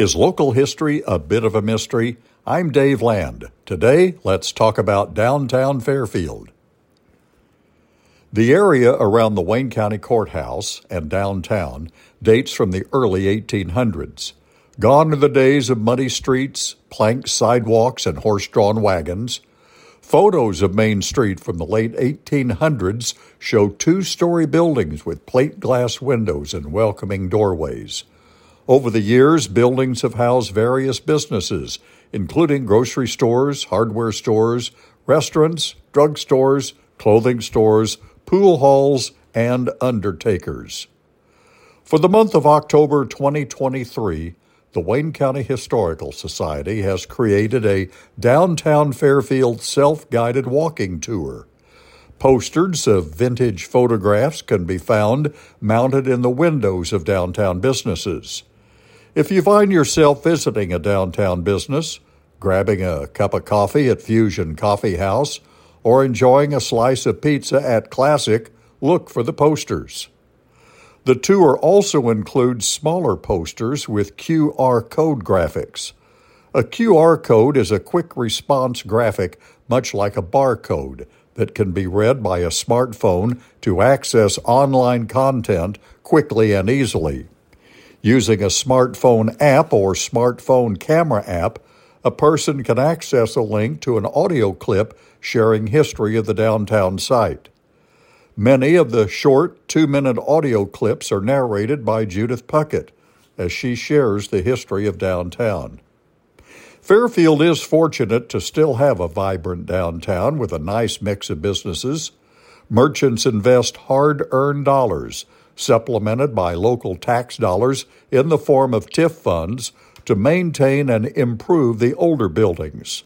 Is local history a bit of a mystery? I'm Dave Land. Today, let's talk about downtown Fairfield. The area around the Wayne County Courthouse and downtown dates from the early 1800s. Gone are the days of muddy streets, planked sidewalks, and horse drawn wagons. Photos of Main Street from the late 1800s show two story buildings with plate glass windows and welcoming doorways. Over the years, buildings have housed various businesses, including grocery stores, hardware stores, restaurants, drugstores, clothing stores, pool halls, and undertakers. For the month of October 2023, the Wayne County Historical Society has created a downtown Fairfield self guided walking tour. Posters of vintage photographs can be found mounted in the windows of downtown businesses. If you find yourself visiting a downtown business, grabbing a cup of coffee at Fusion Coffee House, or enjoying a slice of pizza at Classic, look for the posters. The tour also includes smaller posters with QR code graphics. A QR code is a quick response graphic, much like a barcode, that can be read by a smartphone to access online content quickly and easily. Using a smartphone app or smartphone camera app, a person can access a link to an audio clip sharing history of the downtown site. Many of the short two minute audio clips are narrated by Judith Puckett as she shares the history of downtown. Fairfield is fortunate to still have a vibrant downtown with a nice mix of businesses. Merchants invest hard earned dollars supplemented by local tax dollars in the form of TIF funds to maintain and improve the older buildings.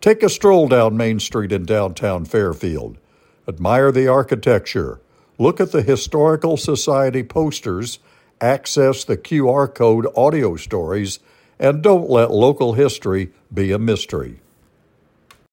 Take a stroll down Main Street in downtown Fairfield. Admire the architecture. Look at the Historical Society posters. Access the QR code audio stories. And don't let local history be a mystery.